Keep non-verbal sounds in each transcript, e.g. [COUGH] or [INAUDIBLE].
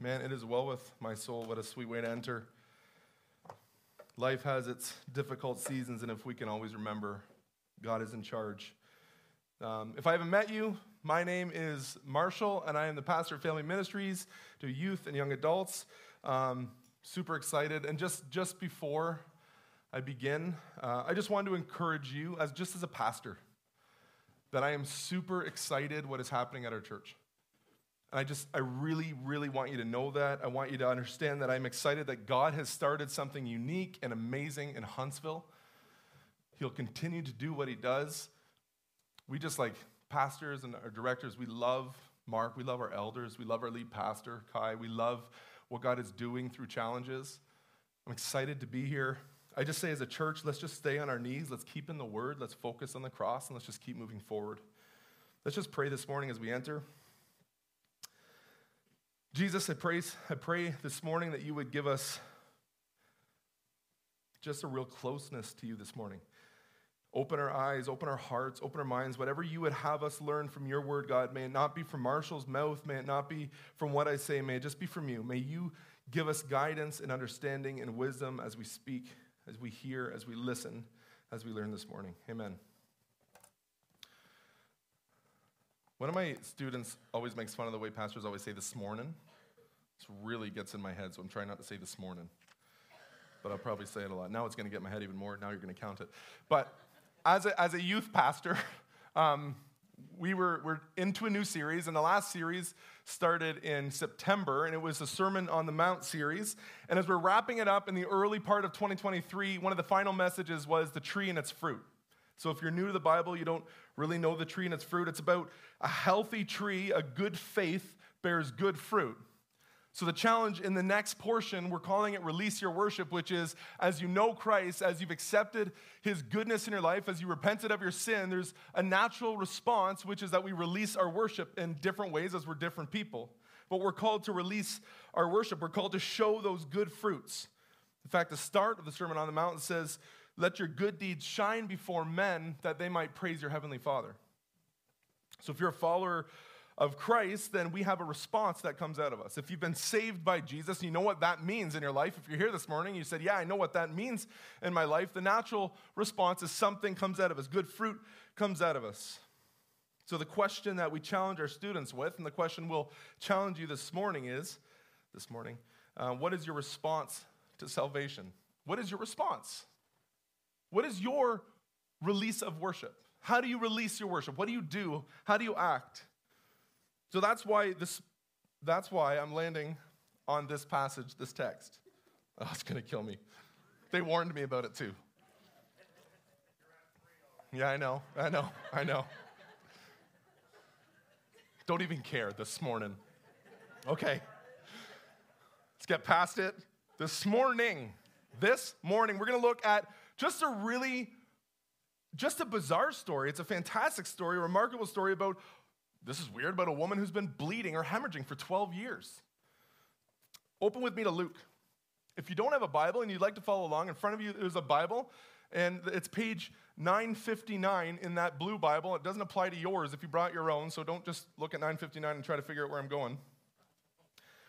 Man, it is well with my soul. What a sweet way to enter. Life has its difficult seasons, and if we can always remember, God is in charge. Um, if I haven't met you, my name is Marshall, and I am the pastor of Family Ministries to youth and young adults. Um, super excited. And just, just before I begin, uh, I just wanted to encourage you, as just as a pastor, that I am super excited what is happening at our church. And I just, I really, really want you to know that. I want you to understand that I'm excited that God has started something unique and amazing in Huntsville. He'll continue to do what he does. We just like pastors and our directors, we love Mark, we love our elders, we love our lead pastor, Kai, we love what God is doing through challenges. I'm excited to be here. I just say, as a church, let's just stay on our knees. Let's keep in the word. Let's focus on the cross, and let's just keep moving forward. Let's just pray this morning as we enter. Jesus, I pray, I pray this morning that you would give us just a real closeness to you this morning. Open our eyes, open our hearts, open our minds. Whatever you would have us learn from your word, God, may it not be from Marshall's mouth, may it not be from what I say, may it just be from you. May you give us guidance and understanding and wisdom as we speak, as we hear, as we listen, as we learn this morning. Amen. One of my students always makes fun of the way pastors always say this morning. This really gets in my head, so I'm trying not to say this morning. But I'll probably say it a lot. Now it's going to get my head even more. Now you're going to count it. But as a, as a youth pastor, [LAUGHS] um, we were we're into a new series, and the last series started in September, and it was the Sermon on the Mount series. And as we're wrapping it up in the early part of 2023, one of the final messages was the tree and its fruit. So if you're new to the Bible, you don't really know the tree and its fruit. It's about a healthy tree, a good faith bears good fruit. So, the challenge in the next portion, we're calling it Release Your Worship, which is as you know Christ, as you've accepted his goodness in your life, as you repented of your sin, there's a natural response, which is that we release our worship in different ways as we're different people. But we're called to release our worship, we're called to show those good fruits. In fact, the start of the Sermon on the Mount says, let your good deeds shine before men that they might praise your heavenly Father. So if you're a follower of Christ, then we have a response that comes out of us. If you've been saved by Jesus, you know what that means in your life. If you're here this morning, you said, Yeah, I know what that means in my life. The natural response is something comes out of us, good fruit comes out of us. So, the question that we challenge our students with, and the question we'll challenge you this morning is this morning, uh, what is your response to salvation? What is your response? What is your release of worship? How do you release your worship? What do you do? How do you act? So that's why this that's why I'm landing on this passage, this text. Oh, it's gonna kill me. They warned me about it too. Yeah, I know, I know, I know. Don't even care this morning. Okay. Let's get past it. This morning, this morning, we're gonna look at just a really, just a bizarre story. It's a fantastic story, a remarkable story about, this is weird, about a woman who's been bleeding or hemorrhaging for 12 years. Open with me to Luke. If you don't have a Bible and you'd like to follow along, in front of you there's a Bible, and it's page 959 in that blue Bible. It doesn't apply to yours if you brought your own, so don't just look at 959 and try to figure out where I'm going.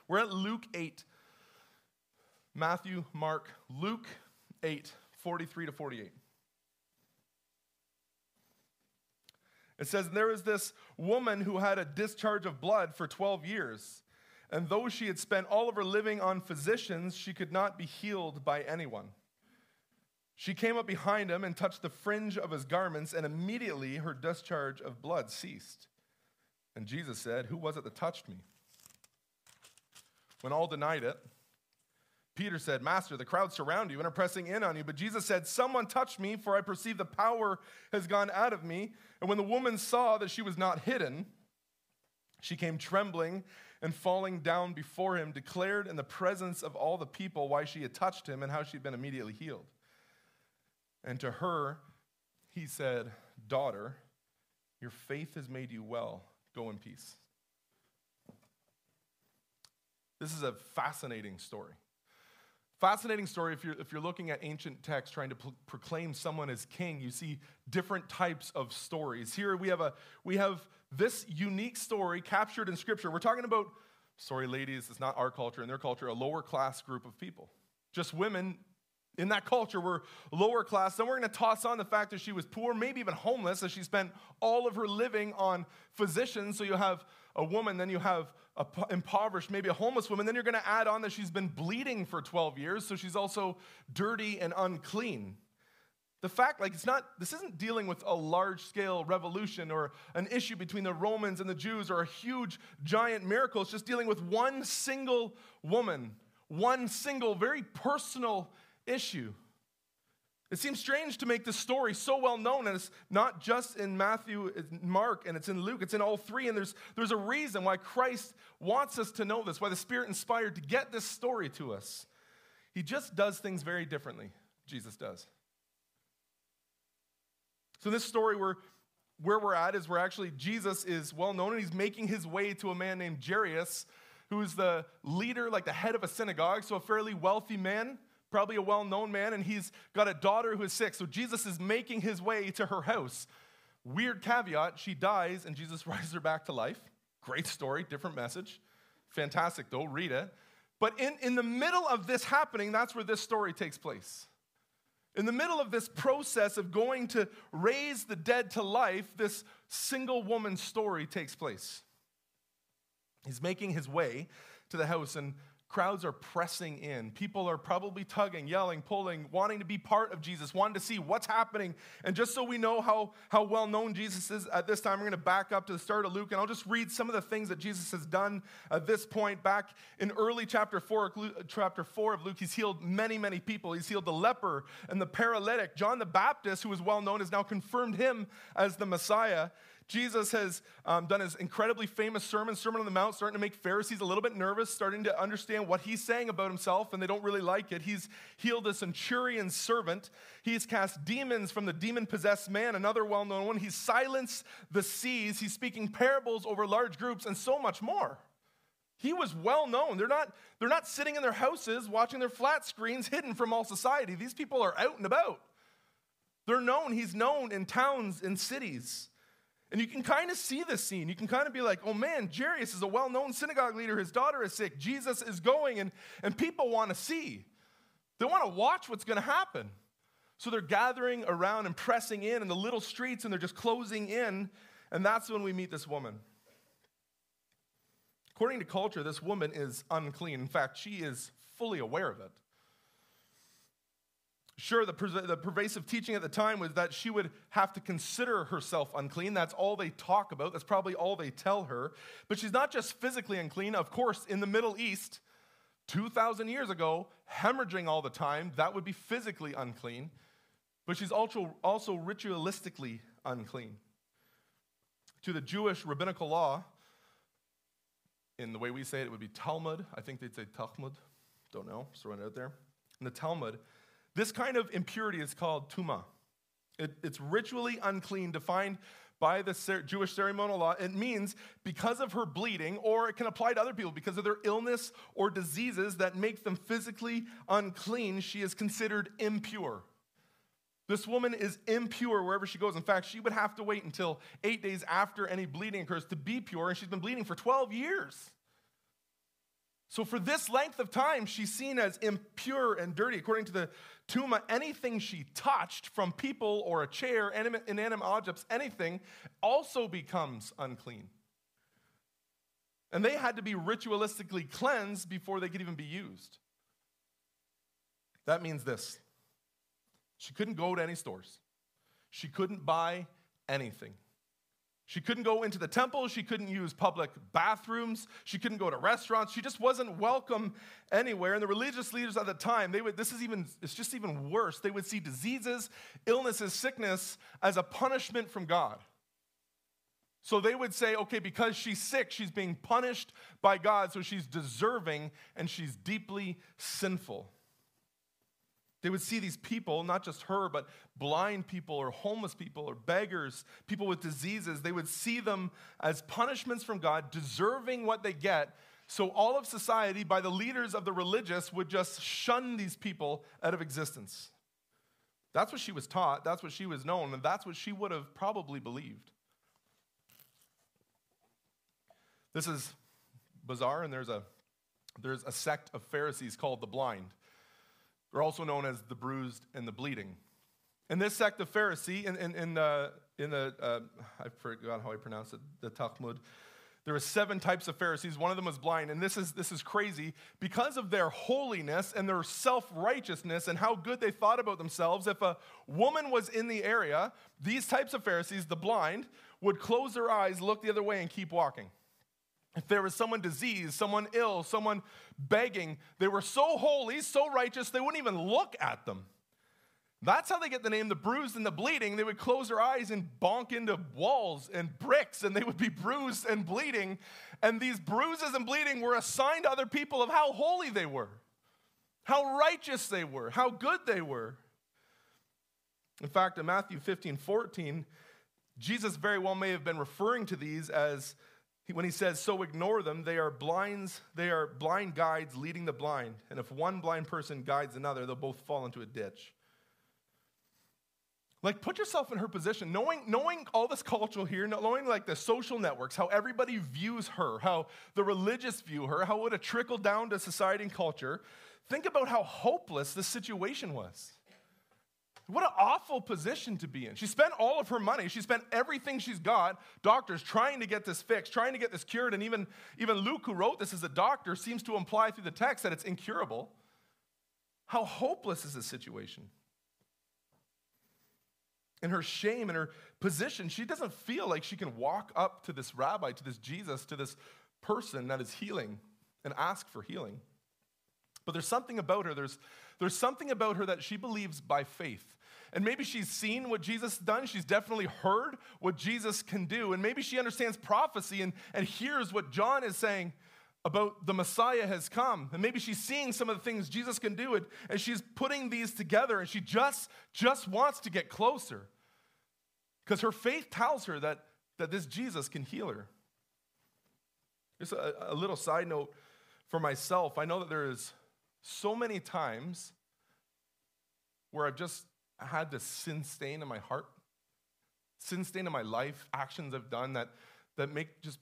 We're at Luke 8. Matthew, Mark, Luke 8. 43 to 48. It says, There was this woman who had a discharge of blood for 12 years. And though she had spent all of her living on physicians, she could not be healed by anyone. She came up behind him and touched the fringe of his garments, and immediately her discharge of blood ceased. And Jesus said, Who was it that touched me? When all denied it, Peter said, Master, the crowd surround you and are pressing in on you. But Jesus said, Someone touched me, for I perceive the power has gone out of me. And when the woman saw that she was not hidden, she came trembling and falling down before him, declared in the presence of all the people why she had touched him and how she had been immediately healed. And to her, he said, Daughter, your faith has made you well. Go in peace. This is a fascinating story. Fascinating story if you're, if you're looking at ancient texts trying to pro- proclaim someone as king, you see different types of stories. Here we have, a, we have this unique story captured in Scripture. We're talking about Sorry, ladies, it's not our culture. In their culture, a lower class group of people. Just women in that culture were lower class. Then we're going to toss on the fact that she was poor, maybe even homeless, as she spent all of her living on physicians. So you have a woman, then you have a impoverished, maybe a homeless woman. Then you're going to add on that she's been bleeding for 12 years, so she's also dirty and unclean. The fact, like, it's not, this isn't dealing with a large scale revolution or an issue between the Romans and the Jews or a huge, giant miracle. It's just dealing with one single woman, one single, very personal issue. It seems strange to make this story so well known, and it's not just in Matthew, Mark, and it's in Luke, it's in all three. And there's, there's a reason why Christ wants us to know this, why the Spirit inspired to get this story to us. He just does things very differently, Jesus does. So, this story, we're, where we're at is where actually Jesus is well known, and he's making his way to a man named Jairus, who is the leader, like the head of a synagogue, so a fairly wealthy man probably a well known man, and he's got a daughter who is sick. So Jesus is making his way to her house. Weird caveat she dies, and Jesus [LAUGHS] rises her back to life. Great story, different message. Fantastic, though, read it. But in, in the middle of this happening, that's where this story takes place. In the middle of this process of going to raise the dead to life, this single woman story takes place. He's making his way to the house, and crowds are pressing in. People are probably tugging, yelling, pulling, wanting to be part of Jesus, wanting to see what's happening. And just so we know how, how well known Jesus is at this time, we're going to back up to the start of Luke, and I'll just read some of the things that Jesus has done at this point. Back in early chapter 4, chapter 4 of Luke, he's healed many, many people. He's healed the leper and the paralytic. John the Baptist, who is well known, has now confirmed him as the Messiah. Jesus has um, done his incredibly famous sermon, Sermon on the Mount, starting to make Pharisees a little bit nervous, starting to understand what he's saying about himself, and they don't really like it. He's healed a centurion's servant. He's cast demons from the demon possessed man, another well known one. He's silenced the seas. He's speaking parables over large groups, and so much more. He was well known. They're not, they're not sitting in their houses watching their flat screens hidden from all society. These people are out and about. They're known. He's known in towns and cities. And you can kind of see this scene. You can kind of be like, oh man, Jairus is a well known synagogue leader. His daughter is sick. Jesus is going, and, and people want to see. They want to watch what's going to happen. So they're gathering around and pressing in in the little streets, and they're just closing in. And that's when we meet this woman. According to culture, this woman is unclean. In fact, she is fully aware of it. Sure, the, the pervasive teaching at the time was that she would have to consider herself unclean. That's all they talk about. That's probably all they tell her. But she's not just physically unclean. Of course, in the Middle East, 2,000 years ago, hemorrhaging all the time, that would be physically unclean. But she's also, also ritualistically unclean. To the Jewish rabbinical law, in the way we say it, it would be Talmud. I think they'd say Talmud. Don't know, throwing it out there. In the Talmud, this kind of impurity is called tuma. It, it's ritually unclean, defined by the Jewish ceremonial law. It means because of her bleeding, or it can apply to other people because of their illness or diseases that make them physically unclean, she is considered impure. This woman is impure wherever she goes. In fact, she would have to wait until eight days after any bleeding occurs to be pure, and she's been bleeding for 12 years. So, for this length of time, she's seen as impure and dirty. According to the Tuma, anything she touched from people or a chair, inanimate objects, anything, also becomes unclean. And they had to be ritualistically cleansed before they could even be used. That means this she couldn't go to any stores, she couldn't buy anything. She couldn't go into the temple. She couldn't use public bathrooms. She couldn't go to restaurants. She just wasn't welcome anywhere. And the religious leaders at the time, they would, this is even, it's just even worse. They would see diseases, illnesses, sickness as a punishment from God. So they would say, okay, because she's sick, she's being punished by God, so she's deserving and she's deeply sinful. They would see these people, not just her, but blind people or homeless people or beggars, people with diseases. They would see them as punishments from God, deserving what they get. So all of society, by the leaders of the religious, would just shun these people out of existence. That's what she was taught, that's what she was known, and that's what she would have probably believed. This is bizarre, and there's a, there's a sect of Pharisees called the blind. They're also known as the bruised and the bleeding. And this sect of Pharisee, in, in, in, uh, in the, uh, I forgot how I pronounce it, the Talmud, there were seven types of Pharisees. One of them was blind. And this is, this is crazy. Because of their holiness and their self righteousness and how good they thought about themselves, if a woman was in the area, these types of Pharisees, the blind, would close their eyes, look the other way, and keep walking. If there was someone diseased, someone ill, someone begging, they were so holy, so righteous, they wouldn't even look at them. That's how they get the name the bruised and the bleeding. They would close their eyes and bonk into walls and bricks, and they would be bruised and bleeding. And these bruises and bleeding were assigned to other people of how holy they were, how righteous they were, how good they were. In fact, in Matthew 15 14, Jesus very well may have been referring to these as when he says, So ignore them, they are blinds, they are blind guides leading the blind. And if one blind person guides another, they'll both fall into a ditch. Like, put yourself in her position, knowing, knowing all this culture here, knowing like the social networks, how everybody views her, how the religious view her, how it would have trickled down to society and culture. Think about how hopeless this situation was. What an awful position to be in. She spent all of her money. She spent everything she's got, doctors trying to get this fixed, trying to get this cured. And even, even Luke, who wrote this as a doctor, seems to imply through the text that it's incurable. How hopeless is this situation? in her shame and her position, she doesn't feel like she can walk up to this rabbi, to this Jesus, to this person that is healing and ask for healing. But there's something about her, there's, there's something about her that she believes by faith. And maybe she's seen what Jesus has done. She's definitely heard what Jesus can do. And maybe she understands prophecy and, and hears what John is saying about the Messiah has come. And maybe she's seeing some of the things Jesus can do, and, and she's putting these together, and she just, just wants to get closer. Because her faith tells her that, that this Jesus can heal her. Just a, a little side note for myself. I know that there is so many times where I've just had this sin stain in my heart, sin stain in my life, actions I've done that, that make just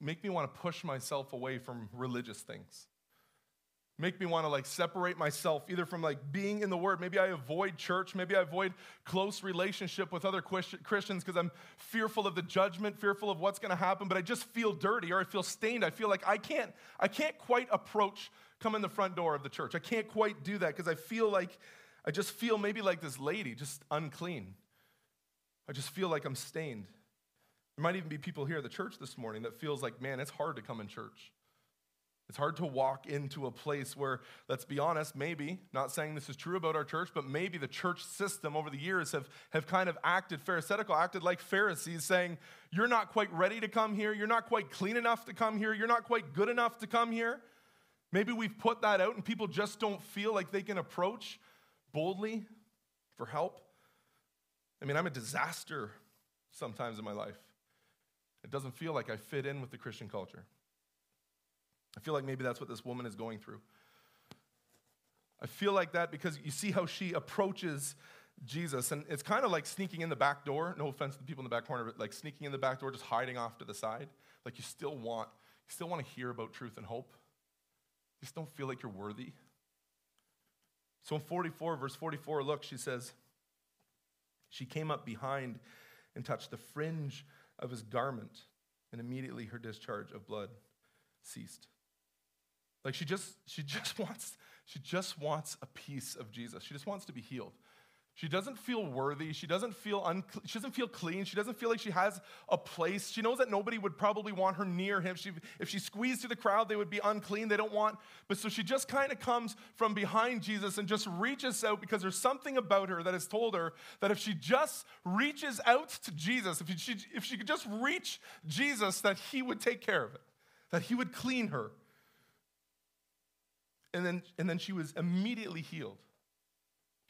make me want to push myself away from religious things. Make me want to like separate myself either from like being in the word. Maybe i avoid church. Maybe i avoid close relationship with other christians because i'm fearful of the judgment fearful of what's going to happen but i just feel dirty or i feel stained. I feel like i can't i can't quite approach come in the front door of the church. I can't quite do that because i feel like i just feel maybe like this lady just unclean i just feel like i'm stained there might even be people here at the church this morning that feels like, man, it's hard to come in church. It's hard to walk into a place where, let's be honest, maybe, not saying this is true about our church, but maybe the church system over the years have, have kind of acted pharisaical, acted like Pharisees, saying, You're not quite ready to come here. You're not quite clean enough to come here. You're not quite good enough to come here. Maybe we've put that out and people just don't feel like they can approach boldly for help. I mean, I'm a disaster sometimes in my life. It doesn't feel like I fit in with the Christian culture. I feel like maybe that's what this woman is going through. I feel like that because you see how she approaches Jesus, and it's kind of like sneaking in the back door. No offense to the people in the back corner, but like sneaking in the back door, just hiding off to the side. Like you still want, you still want to hear about truth and hope. You just don't feel like you're worthy. So in 44, verse 44, look, she says, She came up behind and touched the fringe of his garment, and immediately her discharge of blood ceased. Like she just, she just [LAUGHS] wants, she just wants a piece of Jesus. She just wants to be healed. She doesn't feel worthy. She doesn't feel un- she doesn't feel clean. She doesn't feel like she has a place. She knows that nobody would probably want her near him. She, if she squeezed through the crowd, they would be unclean. They don't want. But so she just kind of comes from behind Jesus and just reaches out because there's something about her that has told her that if she just reaches out to Jesus, if she, if she could just reach Jesus, that he would take care of it, that he would clean her. And then, and then she was immediately healed.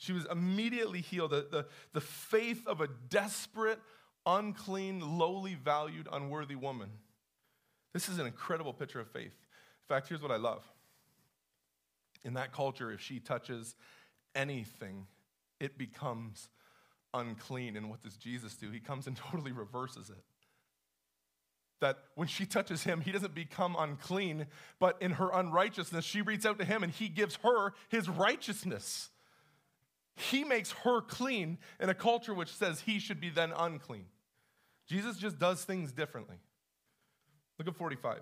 She was immediately healed. The, the, the faith of a desperate, unclean, lowly valued, unworthy woman. This is an incredible picture of faith. In fact, here's what I love. In that culture, if she touches anything, it becomes unclean. And what does Jesus do? He comes and [LAUGHS] totally reverses it. that when she touches him, he doesn't become unclean, but in her unrighteousness, she reaches out to him and he gives her his righteousness. He makes her clean in a culture which says he should be then unclean. Jesus just does things differently. Look at 45.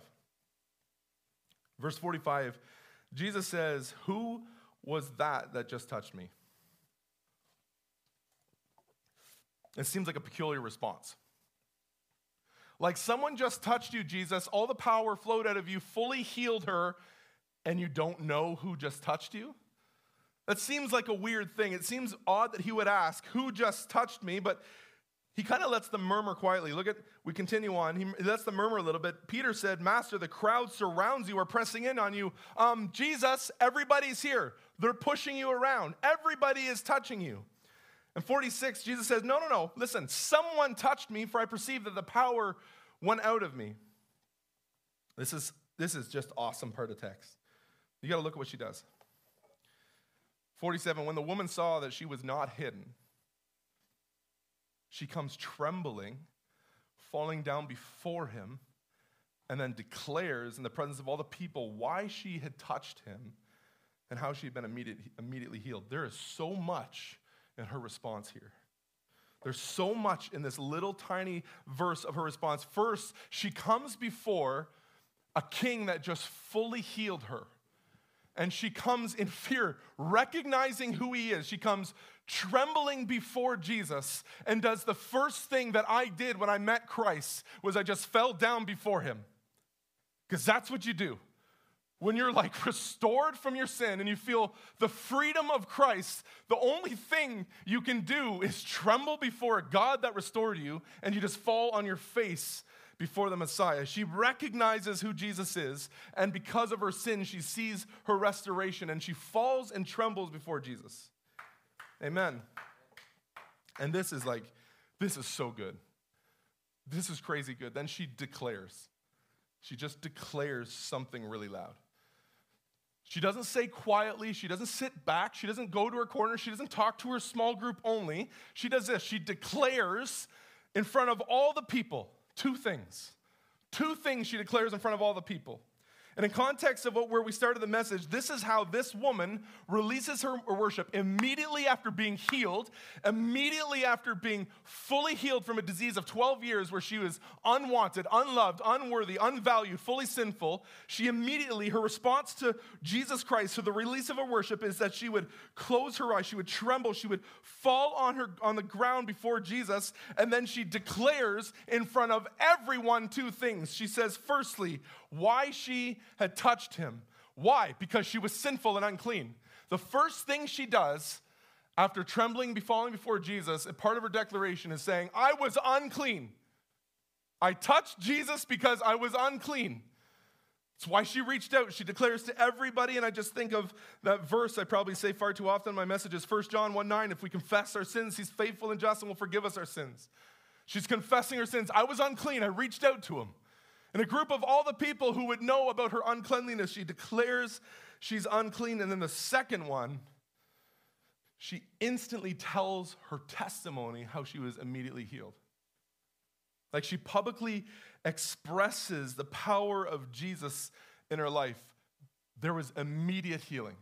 Verse 45, Jesus says, Who was that that just touched me? It seems like a peculiar response. Like someone just touched you, Jesus, all the power flowed out of you, fully healed her, and you don't know who just touched you? That seems like a weird thing. It seems odd that he would ask, Who just touched me? But he kind of lets them murmur quietly. Look at, we continue on. He lets them murmur a little bit. Peter said, Master, the crowd surrounds you, are pressing in on you. Um, Jesus, everybody's here. They're pushing you around. Everybody is touching you. And 46, Jesus says, No, no, no. Listen, someone touched me, for I perceive that the power went out of me. This is, this is just awesome part of text. You got to look at what she does. 47, when the woman saw that she was not hidden, she comes trembling, falling down before him, and then declares in the presence of all the people why she had touched him and how she had been immediate, immediately healed. There is so much in her response here. There's so much in this little tiny verse of her response. First, she comes before a king that just fully healed her and she comes in fear, recognizing who he is. She comes trembling before Jesus and does the first thing that I did when I met Christ was I just fell down before him. Cuz that's what you do. When you're like [LAUGHS] restored from your sin and you feel the freedom of Christ, the only thing you can do is tremble before a God that restored you and you just fall on your face before the Messiah. She recognizes who Jesus is, and because of her sin, she sees her restoration and she falls and trembles before Jesus. Amen. And this is like, this is so good. This is crazy good. Then she declares. She just declares something really loud. She doesn't say quietly, she doesn't sit back, she doesn't go to her corner, she doesn't talk to her small group only. She does this she declares in front of all the people Two things. Two things she declares in front of all the people. And in context of what, where we started the message, this is how this woman releases her worship immediately after being healed, immediately after being fully healed from a disease of 12 years where she was unwanted, unloved, unworthy, unvalued, fully sinful. She immediately, her response to Jesus Christ, to the release of her worship, is that she would close her eyes, she would tremble, she would fall on, her, on the ground before Jesus, and then she declares in front of everyone two things. She says, firstly, why she had touched him. Why? Because she was sinful and unclean. The first thing she does after trembling, falling before Jesus, part of her declaration is saying, I was unclean. I touched Jesus because I was unclean. It's why she reached out. She declares to everybody, and I just think of that verse I probably say far too often in my messages, 1 John 1 9. If we confess our sins, he's faithful and just and will forgive us our sins. She's confessing her sins. I was unclean. I reached out to him. In a group of all the people who would know about her uncleanliness, she declares she's unclean. And then the second one, she instantly tells her testimony how she was immediately healed. Like she publicly expresses the power of Jesus in her life. There was immediate healing.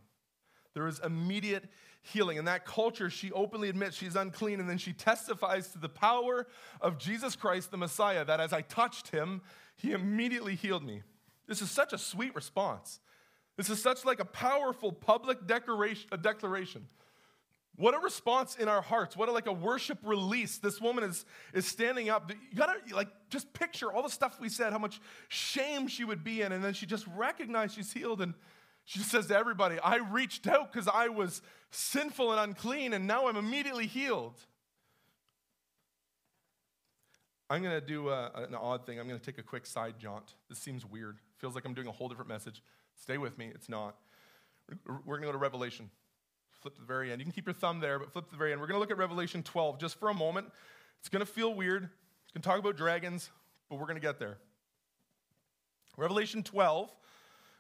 There was immediate healing. In that culture, she openly admits she's unclean, and then she testifies to the power of Jesus Christ, the Messiah, that as I touched him, he immediately healed me. This is such a sweet response. This is such like a powerful public declaration. A declaration. What a response in our hearts. What a like a worship release. This woman is, is standing up. You gotta like just picture all the stuff we said, how much shame she would be in, and then she just recognized she's healed and she says to everybody, I reached out because I was sinful and unclean, and now I'm immediately healed. I'm going to do a, an odd thing. I'm going to take a quick side jaunt. This seems weird. Feels like I'm doing a whole different message. Stay with me. It's not. We're going to go to Revelation. Flip to the very end. You can keep your thumb there, but flip to the very end. We're going to look at Revelation 12 just for a moment. It's going to feel weird. It's going to talk about dragons, but we're going to get there. Revelation 12,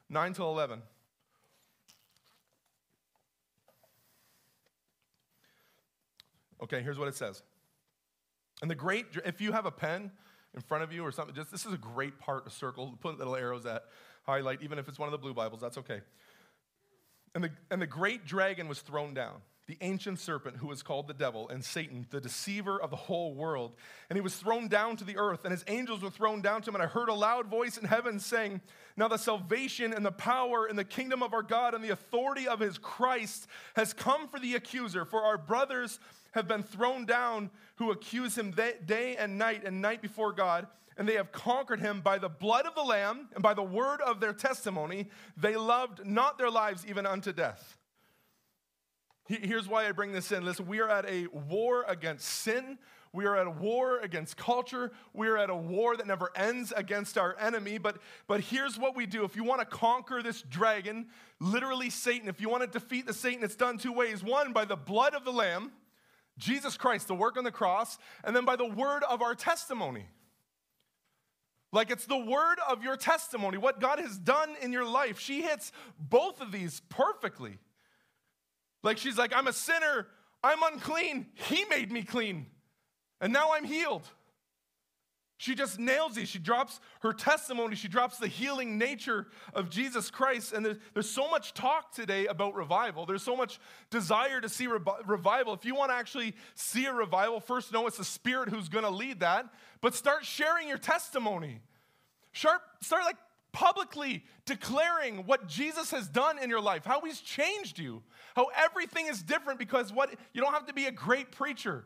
9 to 11. Okay, here's what it says. And the great, if you have a pen in front of you or something. Just this is a great part to circle, put little arrows at, highlight, even if it's one of the blue Bibles, that's okay. And the, and the great dragon was thrown down the ancient serpent who is called the devil and Satan, the deceiver of the whole world. And he was thrown down to the earth, and his angels were thrown down to him. And I heard a loud voice in heaven saying, Now the salvation and the power and the kingdom of our God and the authority of his Christ has come for the accuser. For our brothers have been thrown down who accuse him day and night and night before God. And they have conquered him by the blood of the Lamb and by the word of their testimony. They loved not their lives even unto death. Here's why I bring this in. Listen, we are at a war against sin. We are at a war against culture. We are at a war that never ends against our enemy. But, but here's what we do. If you want to conquer this dragon, literally Satan, if you want to defeat the Satan, it's done two ways. One, by the blood of the Lamb, Jesus Christ, the work on the cross, and then by the word of our testimony. Like it's the word of your testimony, what God has done in your life. She hits both of these perfectly. Like she's like, I'm a sinner, I'm unclean. He made me clean, and now I'm healed. She just nails these. She drops her testimony. She drops the healing nature of Jesus Christ. And there's, there's so much talk today about revival. There's so much desire to see re- revival. If you want to actually see a revival, first know it's the Spirit who's going to lead that. But start sharing your testimony. Start, start like publicly declaring what Jesus has done in your life, how he's changed you, how everything is different because what you don't have to be a great preacher.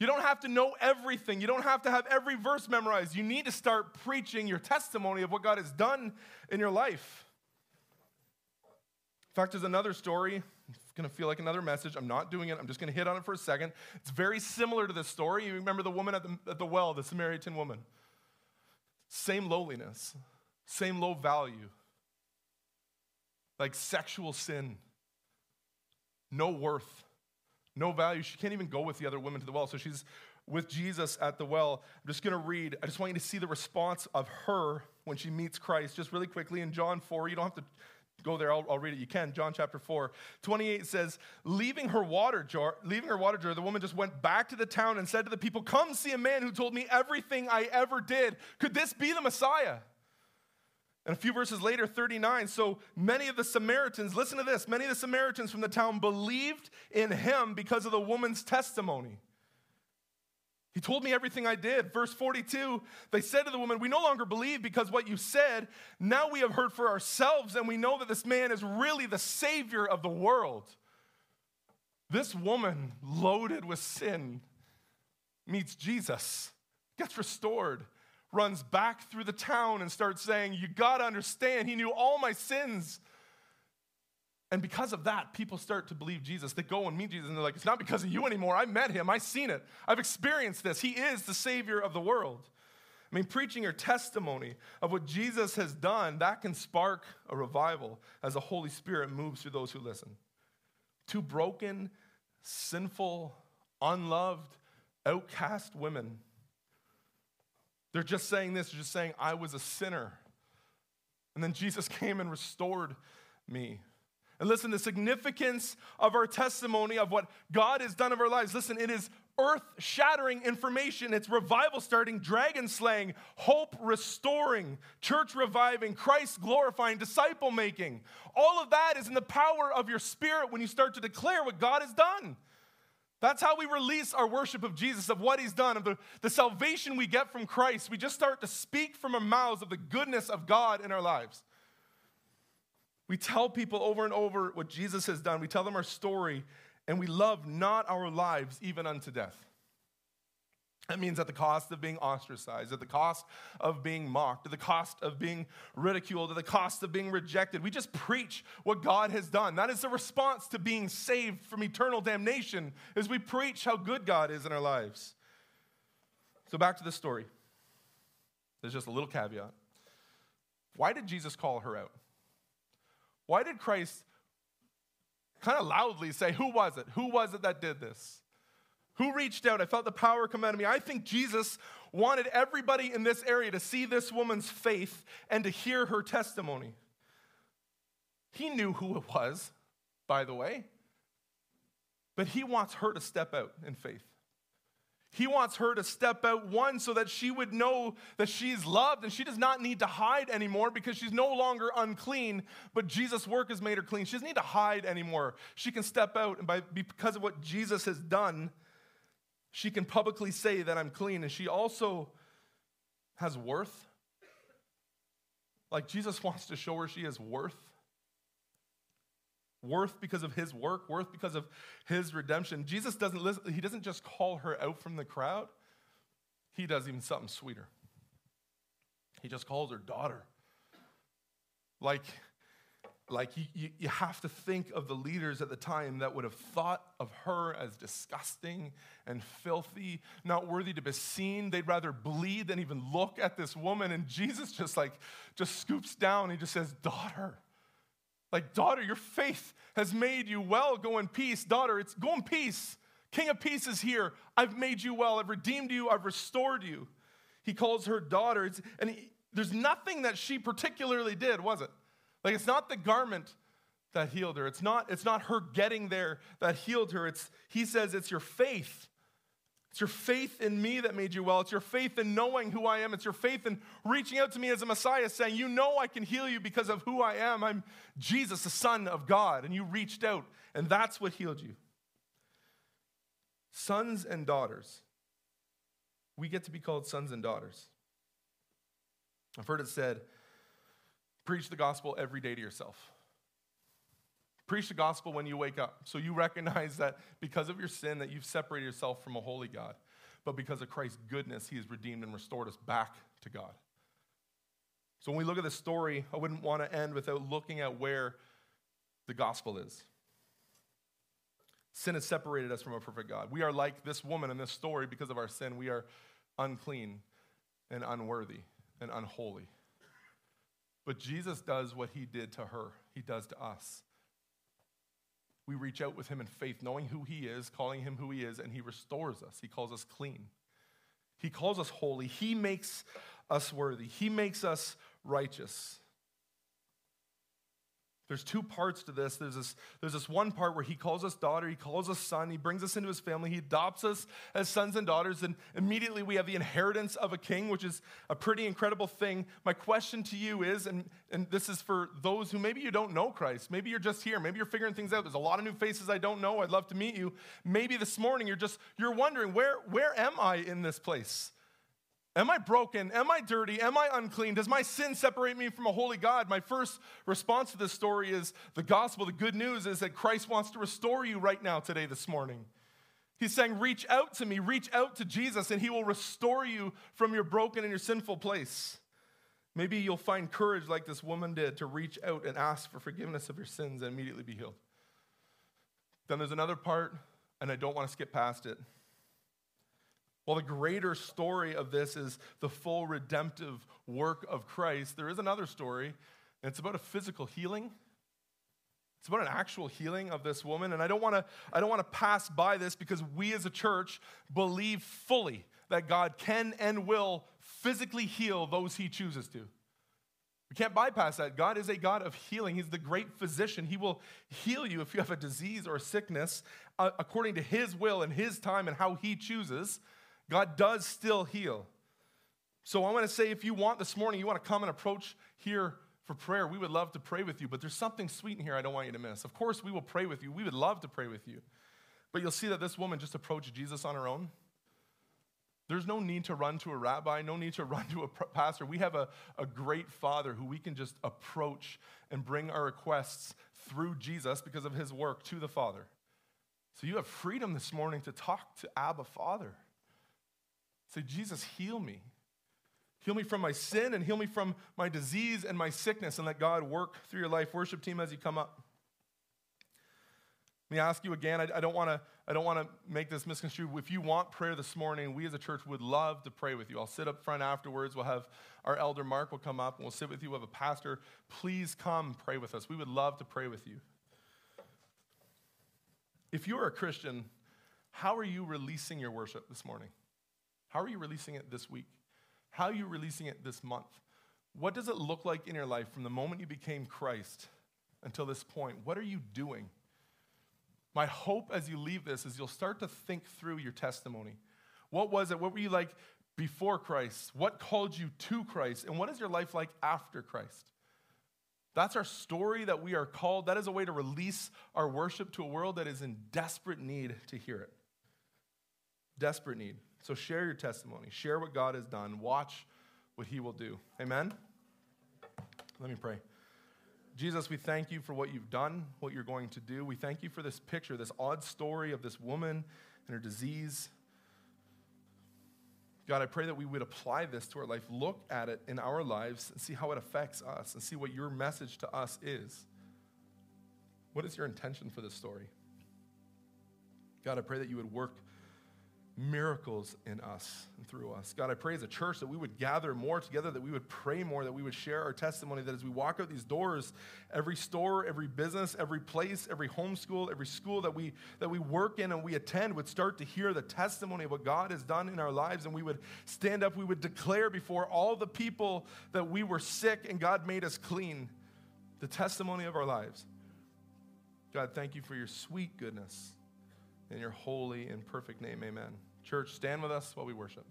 You don't have to know everything. You don't have to have every verse memorized. You need to start preaching your testimony of what God has done in your life. In fact, there's another story. It's going to feel like another message. I'm not doing it. I'm just going to hit on it for a second. It's very similar to this story. You remember the woman at the, at the well, the Samaritan woman. Same lowliness, same low value, like sexual sin, no worth, no value. She can't even go with the other women to the well. So she's with Jesus at the well. I'm just going to read. I just want you to see the response of her when she meets Christ, just really quickly in John 4. You don't have to go there I'll, I'll, read it you can john chapter 4 28 says leaving her water jar leaving her water jar the woman just went back to the town and said to the people come see a man who told me everything i ever did could this be the messiah and a few verses later, 39, so many of the Samaritans, listen to this, many of the Samaritans from the town believed in him because of the woman's testimony. He told me everything I did. Verse 42, they said to the woman, We no longer believe because what you said. Now we have heard for ourselves, and we know that this man is really the Savior of the world. This woman, loaded with sin, meets Jesus, gets restored runs back through the town and starts saying, You got to understand, he knew all my sins. And because of that, people start to believe Jesus. They go and meet Jesus and they're like, It's not because of you anymore. I met him. I've seen it. I've experienced this. He is the Savior of the world. I mean, preaching your testimony of what Jesus has done, that can spark a revival as the Holy Spirit moves through those who listen. Two broken, sinful, unloved, outcast women they're just saying this, they're just saying, I was a sinner. And then Jesus [LAUGHS] came and restored me. And listen, the significance of our testimony of what God has done of our lives, listen, it is earth shattering information. It's revival starting, dragon slaying, hope restoring, church reviving, Christ glorifying, disciple making. All of that is in the power of your spirit when you start to declare what God has done. That's how we release our worship of Jesus, of what he's done, of the, the salvation we get from Christ. We just start to speak from our mouths of the goodness of God in our lives. We tell people over and over what Jesus has done. We tell them our story, and we love not our lives even unto death. That means at the cost of being ostracized, at the cost of being mocked, at the cost of being ridiculed, at the cost of being rejected. We just preach what God has done. That is the response to being saved from eternal damnation, is we preach how good God is in our lives. So back to the story. There's just a little caveat. Why did Jesus call her out? Why did Christ kind of loudly say, Who was it? Who was it that did this? Who reached out? I felt the power come out of me. I think Jesus wanted everybody in this area to see this woman's faith and to hear her testimony. He knew who it was, by the way, but he wants her to step out in faith. He wants her to step out, one, so that she would know that she's loved and she does not need to hide anymore because she's no longer unclean, but Jesus' work has made her clean. She doesn't need to hide anymore. She can step out, and by, because of what Jesus has done, she can publicly say that I'm clean. And she also has worth. Like Jesus [LAUGHS] wants to show her she has worth. Worth because of his work, worth because of his redemption. Jesus doesn't listen, he doesn't just call her out from the crowd. He does even something sweeter. He just calls her daughter. Like, like you, you, have to think of the leaders at the time that would have thought of her as disgusting and filthy, not worthy to be seen. They'd rather bleed than even look at this woman. And Jesus just like just scoops down. He just says, Daughter. Like, daughter, your faith has made you well. Go in peace. Daughter, it's go in peace. King of peace is here. I've made you well. I've redeemed you. I've restored you. He calls her daughter. It's, and he, there's nothing that she particularly did, was it? Like, it's not the garment that healed her. It's not, it's not her getting there that healed her. It's, he says it's your faith it's your faith in me that made you well. It's your faith in knowing who I am. It's your faith in reaching out to me as a Messiah, saying, You know I can heal you because of who I am. I'm Jesus, the Son of God. And you reached out, and that's what healed you. Sons and daughters. We get to be called sons and daughters. I've heard it said, preach the gospel every day to yourself. Preach the gospel when you wake up. So you recognize that because of your sin that you've separated yourself from a holy God. But because of Christ's goodness, he has redeemed and restored us back to God. So when we look at this story, I wouldn't want to end without looking at where the gospel is. Sin has separated us from a perfect God. We are like this woman in this story because of our sin. We are unclean and unworthy and unholy. But Jesus does what he did to her, he does to us we reach out with him in faith, knowing who he is, calling him who he is, and he restores us. He calls us clean. He calls us holy. He makes us worthy. He makes us righteous. There's two parts to this. There's this, there's this one part where he calls us daughter, he calls us son, he brings us into his family, he adopts us as sons and daughters, and immediately we have the inheritance of a king, which is a pretty incredible thing. My question to you is, and, and this is for those who maybe you don't know Christ, maybe you're just here, maybe you're figuring things out. There's a lot of new faces I don't know. I'd love to meet you. Maybe this morning you're just you're wondering, where, where am I in this place? Am I broken? Am I dirty? Am I unclean? Does my sin separate me from a holy God? My first response to this story is the gospel. The good news is that Christ wants to restore you right now, today, this morning. He's saying, Reach out to me, reach out to Jesus, and he will restore you from your broken and your sinful place. Maybe you'll find courage like this woman did to reach out and ask for forgiveness of your sins and immediately be healed. Then there's another part, and I don't want to skip past it. While the greater story of this is the full redemptive work of Christ, there is another story, and it's about a physical healing. It's about an actual healing of this woman, and I don't want to I don't want to pass by this because we as a church believe fully that God can and will physically heal those he chooses to. We can't bypass that. God is a God of healing. He's the great physician. He will heal you if you have a disease or a sickness uh, according to His will and His time and how He chooses. God does still heal. So I want to say if you want this morning, you want to come and approach here for prayer, we would love to pray with you. But there's something sweet in here I don't want you to miss. Of course, we will pray with you. We would love to pray with you. But you'll see that this woman just approached Jesus on her own. There's no need to run to a rabbi, no need to [LAUGHS] run to a pastor. We have a, a great father who we can just approach and bring our requests through Jesus because of his work to the Father. So you have freedom this morning to talk to Abba Father. Say, Jesus, heal me. Heal me from my sin and heal me from my disease and my sickness, and let God work through your life. Worship team as you come up. Let me ask you again. I, I don't want to. I don't want to make this misconstrued. If you want prayer this morning, we as a church would love to pray with you. I'll sit up front afterwards. We'll have our elder Mark will come up and we'll sit with you. We'll have a pastor. Please come pray with us. We would love to pray with you. If you are a Christian, how are you releasing your worship this morning? How are you releasing it this week? How are you releasing it this month? What does it look like in your life from the moment you became Christ until this point? What are you doing? My hope as you leave this is you'll start to think through your testimony. What was it? What were you like before Christ? What called you to Christ? And what is your life like after Christ? That's our story that we are called. That is a way to release our worship to a world that is in desperate need to hear it. Desperate need. So share your testimony, share what God has done, watch what He will do. Amen? Let me pray. Jesus, we thank you for what you've done, what you're going to do. We thank you for this picture, this odd story of this woman and her disease. God, I pray that we would apply this to our life, look at it in our lives, and see how it affects us, and see what your message to us is. What is your intention for this story? God, I pray that you would work miracles in us and through us. God, I pray as a church that we would gather more together, that we would pray more, that we would share our testimony, that as we walk out these doors, every store, every business, every place, every homeschool, every school that we that we work in and we attend would start to hear the testimony of what God has done in our lives and we would stand up, we would declare before all the people that we were sick and God made us clean. The testimony of our lives. God, thank you for your sweet goodness. In your holy and perfect name, amen. Church, stand with us while we worship.